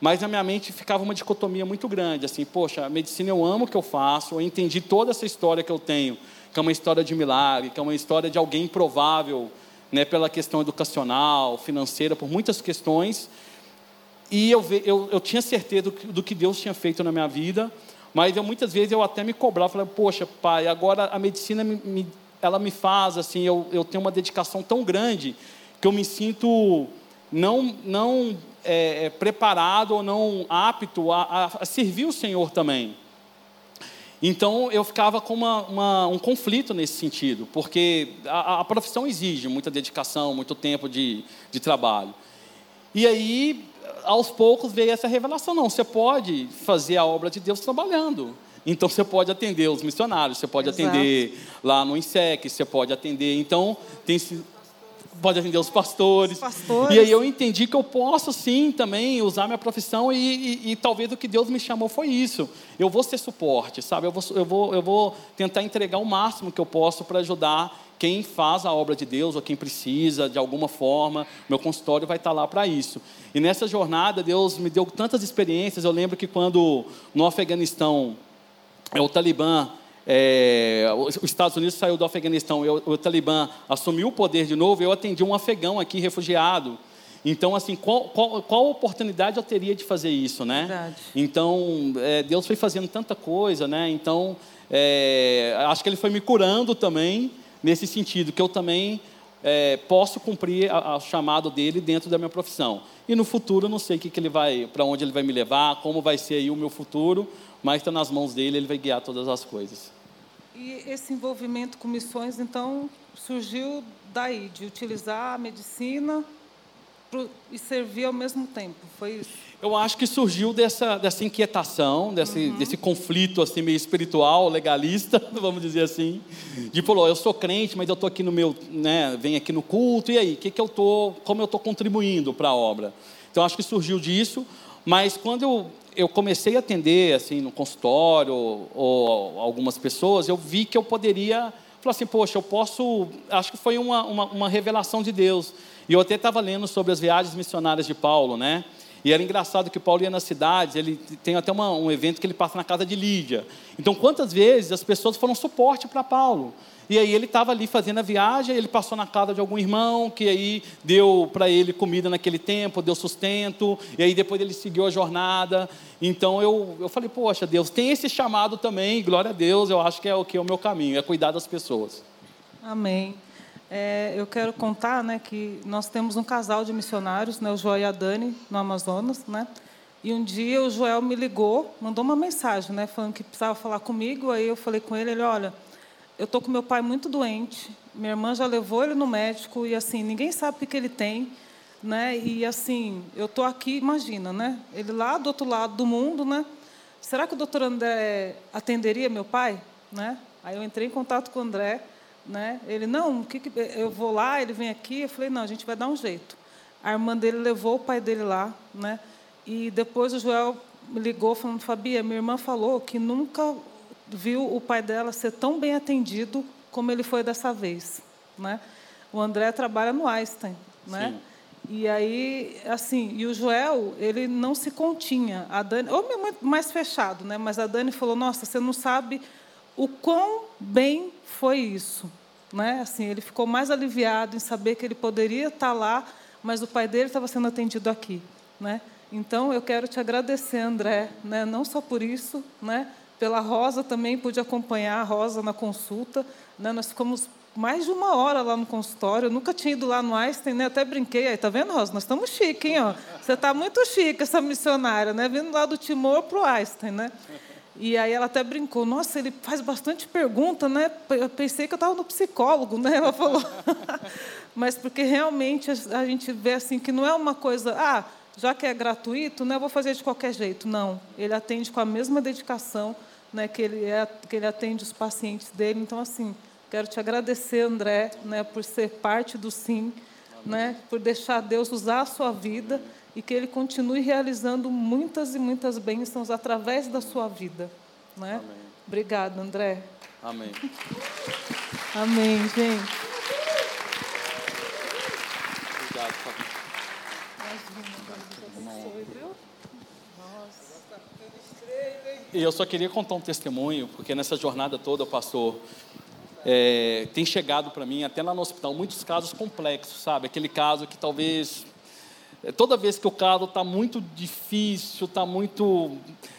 Mas na minha mente ficava uma dicotomia muito grande, assim, poxa, a medicina eu amo o que eu faço, eu entendi toda essa história que eu tenho, que é uma história de milagre, que é uma história de alguém improvável, né, pela questão educacional, financeira, por muitas questões. E eu, eu, eu tinha certeza do que, do que Deus tinha feito na minha vida, mas eu, muitas vezes eu até me cobrava, falava, poxa, pai, agora a medicina me, me, ela me faz, assim, eu, eu tenho uma dedicação tão grande que eu me sinto não, não é, é preparado ou não apto a, a, a servir o Senhor também. Então eu ficava com uma, uma, um conflito nesse sentido, porque a, a, profissão exige muita dedicação, muito tempo de, de trabalho. E aí, aos poucos, veio essa revelação: não, você pode fazer a obra de Deus trabalhando. Então você pode atender os missionários, você pode Exato. atender lá no INSEC, você pode atender. Então, tem pode atender os pastores. Os pastores. E aí eu entendi que eu posso sim também usar minha profissão e, e, e, talvez o que Deus me chamou foi isso. Eu vou ser suporte, sabe? Eu vou, eu vou, eu vou tentar entregar o máximo que eu posso para ajudar quem faz a obra de Deus ou quem precisa de alguma forma. Meu consultório vai estar lá para isso. E nessa jornada Deus me deu tantas experiências. Eu lembro que quando no Afeganistão é, o Talibã é, os Estados Unidos saiu do Afeganistão, e o, o Talibã assumiu o poder de novo, eu atendi um afegão aqui, refugiado. Então, assim, qual, qual, qual, oportunidade eu teria de fazer isso, né? Verdade. Então, é, Deus foi fazendo tanta coisa, né? Então, é, acho que Ele foi me curando também, nesse sentido, que eu também é, posso cumprir o chamado dele dentro da minha profissão. E no futuro, eu não sei que, que ele vai, para onde ele vai me levar, como vai ser aí o meu futuro, mas está nas mãos dele, ele vai guiar todas as coisas. E esse envolvimento com missões, então, surgiu daí, de utilizar a medicina e servir ao mesmo tempo, foi isso? Eu acho que surgiu dessa, dessa inquietação, desse, uhum. desse conflito assim, meio espiritual, legalista, <laughs> vamos dizer assim, de falou, eu sou crente, mas eu estou aqui no meu, né, venho aqui no culto, e aí, que que eu tô, como eu estou contribuindo para a obra? Então, acho que surgiu disso, mas quando eu eu comecei a atender assim no consultório ou, ou, algumas pessoas, eu vi que eu poderia falar assim, poxa, eu posso. Acho que foi uma, uma, uma revelação de Deus. E eu até estava lendo sobre as viagens missionárias de Paulo, né? E era engraçado que Paulo ia nas cidades, ele tem até uma, um evento que ele passa na casa de Lídia. Então, quantas vezes as pessoas foram suporte para Paulo? E aí ele estava ali fazendo a viagem, ele passou na casa de algum irmão, que aí deu para ele comida naquele tempo, deu sustento, e aí depois ele seguiu a jornada. Então eu, eu falei, poxa, Deus, tem esse chamado também, glória a Deus, eu acho que é o que é o meu caminho, é cuidar das pessoas. Amém. É, eu quero contar né, que nós temos um casal de missionários, né, o Joel e a Dani, no Amazonas, né? E um dia o Joel me ligou, mandou uma mensagem, né, falando que precisava falar comigo. Aí eu falei com ele, ele, olha, eu estou com meu pai muito doente, minha irmã já levou ele no médico e assim ninguém sabe o que, que ele tem, né? E assim eu estou aqui, imagina, né? Ele lá do outro lado do mundo, né? Será que o doutor André atenderia meu pai, né? Aí eu entrei em contato com o André, né? Ele não, que, que eu vou lá, ele vem aqui. Eu falei não, a gente vai dar um jeito. A irmã dele levou o pai dele lá, né? E depois o Joel me ligou falando, Fabia, minha irmã falou que nunca viu o pai dela ser tão bem atendido como ele foi dessa vez, né? O André trabalha no Einstein, né? Sim. E aí, assim, e o Joel, ele não se continha. A Dani, ou mais fechado, né? Mas a Dani falou: "Nossa, você não sabe o quão bem foi isso", né? Assim, ele ficou mais aliviado em saber que ele poderia estar lá, mas o pai dele estava sendo atendido aqui, né? Então, eu quero te agradecer, André, né? Não só por isso, né? Pela Rosa também pude acompanhar a Rosa na consulta. Né? Nós ficamos mais de uma hora lá no consultório. Eu nunca tinha ido lá no Einstein, né? Até brinquei. Aí, tá vendo, Rosa? Nós estamos chique, hein? Ó. Você está muito chique, essa missionária, né? Vindo lá do Timor para o Einstein, né? E aí ela até brincou, nossa, ele faz bastante pergunta, né? Eu pensei que eu estava no psicólogo, né? Ela falou. <laughs> Mas porque realmente a gente vê assim que não é uma coisa, ah, já que é gratuito, né, eu vou fazer de qualquer jeito. Não, ele atende com a mesma dedicação né, que, ele é, que ele atende os pacientes dele. Então, assim, quero te agradecer, André, né, por ser parte do SIM, né, por deixar Deus usar a sua vida e que Ele continue realizando muitas e muitas bênçãos através da sua vida. Né? Amém. Obrigada, André. Amém. Amém, gente. Obrigado, Fabio. E eu só queria contar um testemunho, porque nessa jornada toda, pastor, é, tem chegado para mim, até lá no hospital, muitos casos complexos, sabe? Aquele caso que talvez. É, toda vez que o caso está muito difícil, está muito.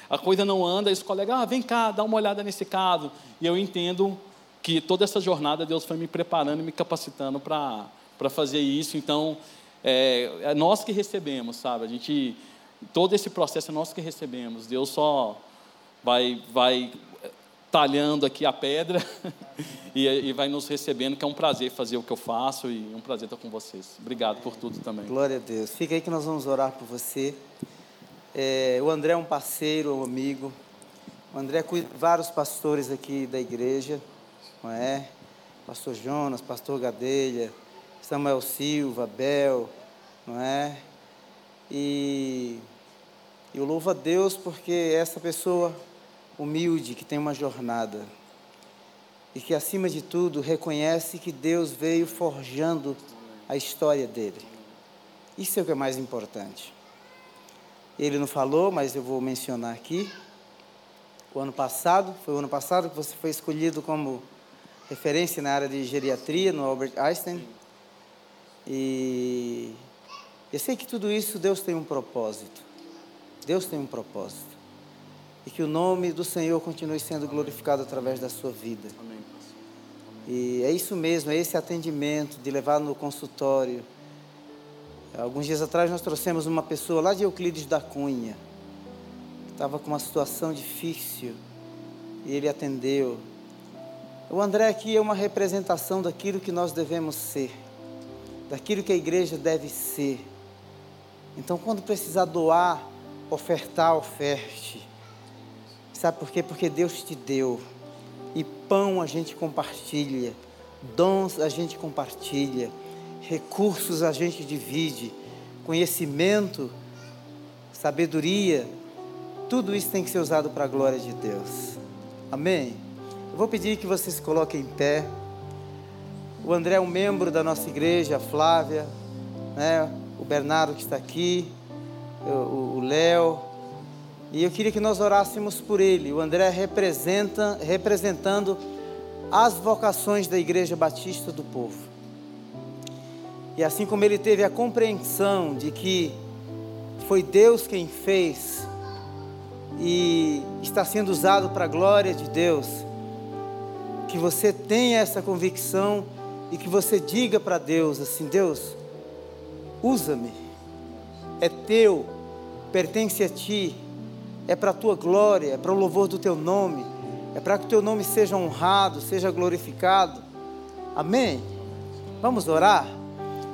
a coisa não anda, esse colega, ah, vem cá, dá uma olhada nesse caso. E eu entendo que toda essa jornada Deus foi me preparando e me capacitando para fazer isso. Então, é, é nós que recebemos, sabe? A gente. Todo esse processo é nós que recebemos. Deus só vai, vai talhando aqui a pedra <laughs> e, e, vai nos recebendo, que é um prazer fazer o que eu faço e um prazer estar com vocês. Obrigado por tudo também. Glória a Deus. Fica aí que nós vamos orar por você. É, o André é um parceiro, um amigo. O André cuida vários pastores aqui da igreja, não é? Pastor Jonas, Pastor Gadelha, Samuel Silva, Bel, não é? E eu louvo a Deus porque essa pessoa humilde, que tem uma jornada, e que, acima de tudo, reconhece que Deus veio forjando a história dele. Isso é o que é mais importante. Ele não falou, mas eu vou mencionar aqui. O ano passado, foi o ano passado que você foi escolhido como referência na área de geriatria no Albert Einstein. E eu sei que tudo isso Deus tem um propósito. Deus tem um propósito. E que o nome do Senhor continue sendo glorificado através da sua vida. E é isso mesmo, é esse atendimento de levar no consultório Alguns dias atrás nós trouxemos uma pessoa lá de Euclides da Cunha, que estava com uma situação difícil, e ele atendeu. O André aqui é uma representação daquilo que nós devemos ser, daquilo que a igreja deve ser. Então, quando precisar doar, ofertar, oferte. Sabe por quê? Porque Deus te deu. E pão a gente compartilha, dons a gente compartilha recursos a gente divide, conhecimento, sabedoria, tudo isso tem que ser usado para a glória de Deus. Amém? Eu vou pedir que vocês se coloquem em pé. O André é um membro da nossa igreja, a Flávia, né? O Bernardo que está aqui, o Léo. E eu queria que nós orássemos por ele. O André representa, representando as vocações da Igreja Batista do Povo. E assim como ele teve a compreensão de que foi Deus quem fez e está sendo usado para a glória de Deus, que você tenha essa convicção e que você diga para Deus assim: Deus, usa-me, é teu, pertence a ti, é para a tua glória, é para o louvor do teu nome, é para que o teu nome seja honrado, seja glorificado. Amém? Vamos orar?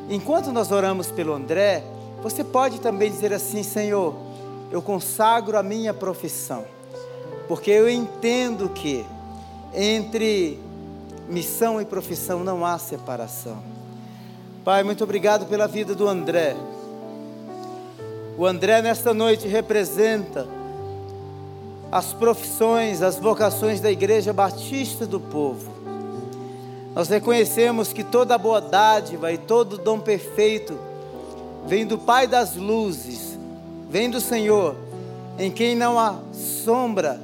Enquanto nós oramos pelo André, você pode também dizer assim: Senhor, eu consagro a minha profissão, porque eu entendo que entre missão e profissão não há separação. Pai, muito obrigado pela vida do André. O André, nesta noite, representa as profissões, as vocações da Igreja Batista do Povo. Nós reconhecemos que toda boa dádiva e todo dom perfeito vem do Pai das luzes, vem do Senhor, em quem não há sombra,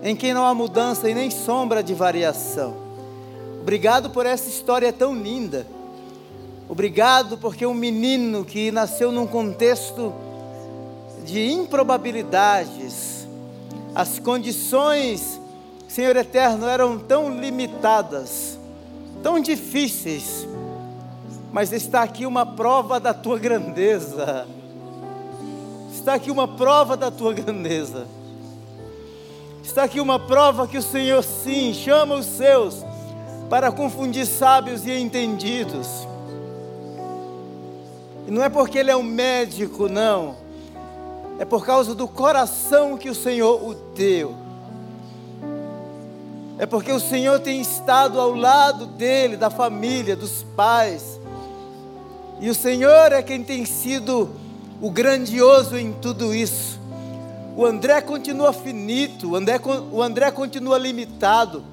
em quem não há mudança e nem sombra de variação. Obrigado por essa história tão linda. Obrigado porque um menino que nasceu num contexto de improbabilidades, as condições, Senhor eterno, eram tão limitadas tão difíceis, mas está aqui uma prova da tua grandeza. Está aqui uma prova da tua grandeza. Está aqui uma prova que o Senhor sim chama os seus para confundir sábios e entendidos. E não é porque ele é um médico, não. É por causa do coração que o Senhor o deu é porque o Senhor tem estado ao lado dele, da família, dos pais. E o Senhor é quem tem sido o grandioso em tudo isso. O André continua finito, o André, o André continua limitado,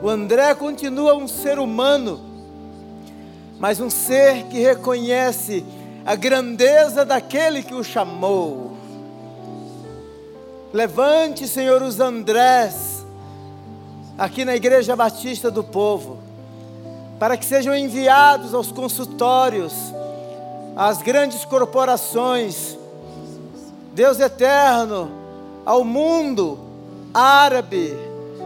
o André continua um ser humano, mas um ser que reconhece a grandeza daquele que o chamou. Levante, Senhor, os Andrés aqui na Igreja Batista do Povo, para que sejam enviados aos consultórios, às grandes corporações, Deus eterno, ao mundo árabe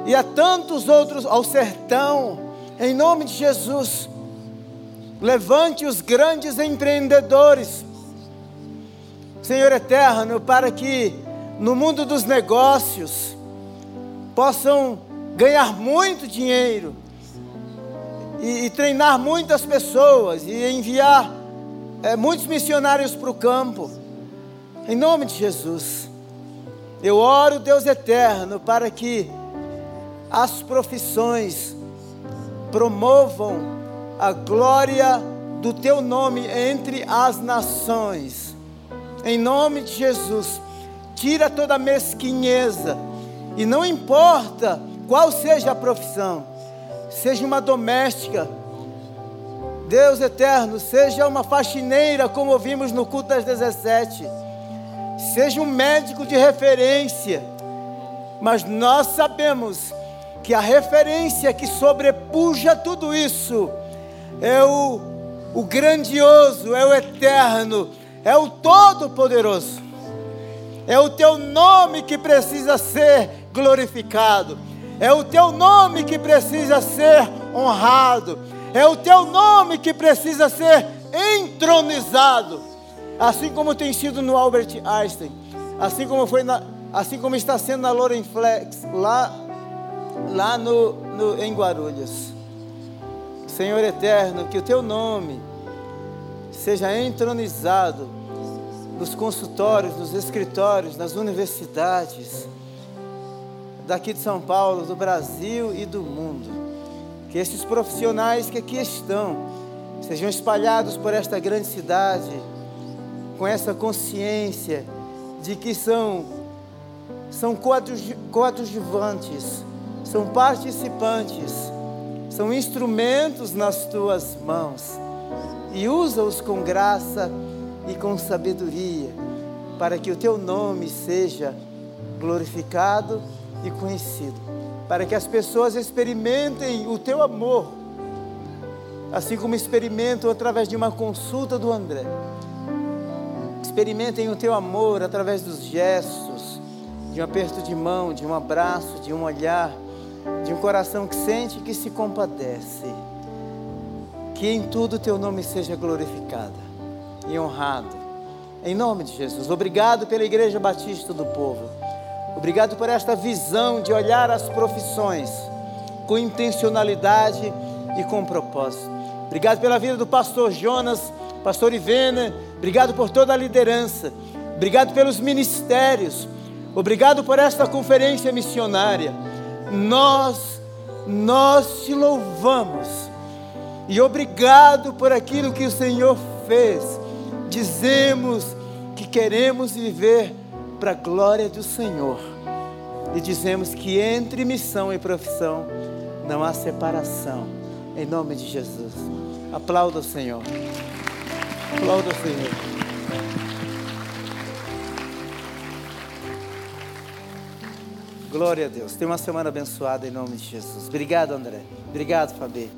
e a tantos outros, ao sertão, em nome de Jesus. Levante os grandes empreendedores, Senhor eterno, para que no mundo dos negócios possam ganhar muito dinheiro e, e treinar muitas pessoas e enviar é, muitos missionários para o campo. Em nome de Jesus, eu oro, Deus eterno, para que as profissões promovam a glória do teu nome entre as nações. Em nome de Jesus, tira toda mesquinheza, e não importa qual seja a profissão, seja uma doméstica, Deus eterno, seja uma faxineira, como ouvimos no culto das 17, seja um médico de referência, mas nós sabemos que a referência que sobrepuja tudo isso é o, o grandioso, é o eterno, é o todo-poderoso. É o teu nome que precisa ser glorificado. É o teu nome que precisa ser honrado. É o teu nome que precisa ser entronizado. Assim como tem sido no Albert Einstein, assim como foi na, assim como está sendo na Loren Flex, lá lá no, no, em Guarulhos. Senhor eterno, que o teu nome seja entronizado nos consultórios, nos escritórios, nas universidades, daqui de São Paulo, do Brasil e do mundo. Que esses profissionais que aqui estão sejam espalhados por esta grande cidade, com essa consciência de que são, são coadjuvantes são participantes, são instrumentos nas tuas mãos. E usa-os com graça e com sabedoria, para que o teu nome seja glorificado e conhecido, para que as pessoas experimentem o teu amor, assim como experimentam através de uma consulta do André. Experimentem o teu amor através dos gestos, de um aperto de mão, de um abraço, de um olhar um coração que sente e que se compadece. Que em tudo teu nome seja glorificado e honrado. Em nome de Jesus. Obrigado pela Igreja Batista do Povo. Obrigado por esta visão de olhar as profissões com intencionalidade e com propósito. Obrigado pela vida do pastor Jonas, pastor Ivena. Obrigado por toda a liderança. Obrigado pelos ministérios. Obrigado por esta conferência missionária nós, nós te louvamos e obrigado por aquilo que o Senhor fez. Dizemos que queremos viver para a glória do Senhor e dizemos que entre missão e profissão não há separação. Em nome de Jesus. Aplauda o Senhor. Aplauda o Senhor. Glória a Deus. Tenha uma semana abençoada em nome de Jesus. Obrigado, André. Obrigado, Fabi.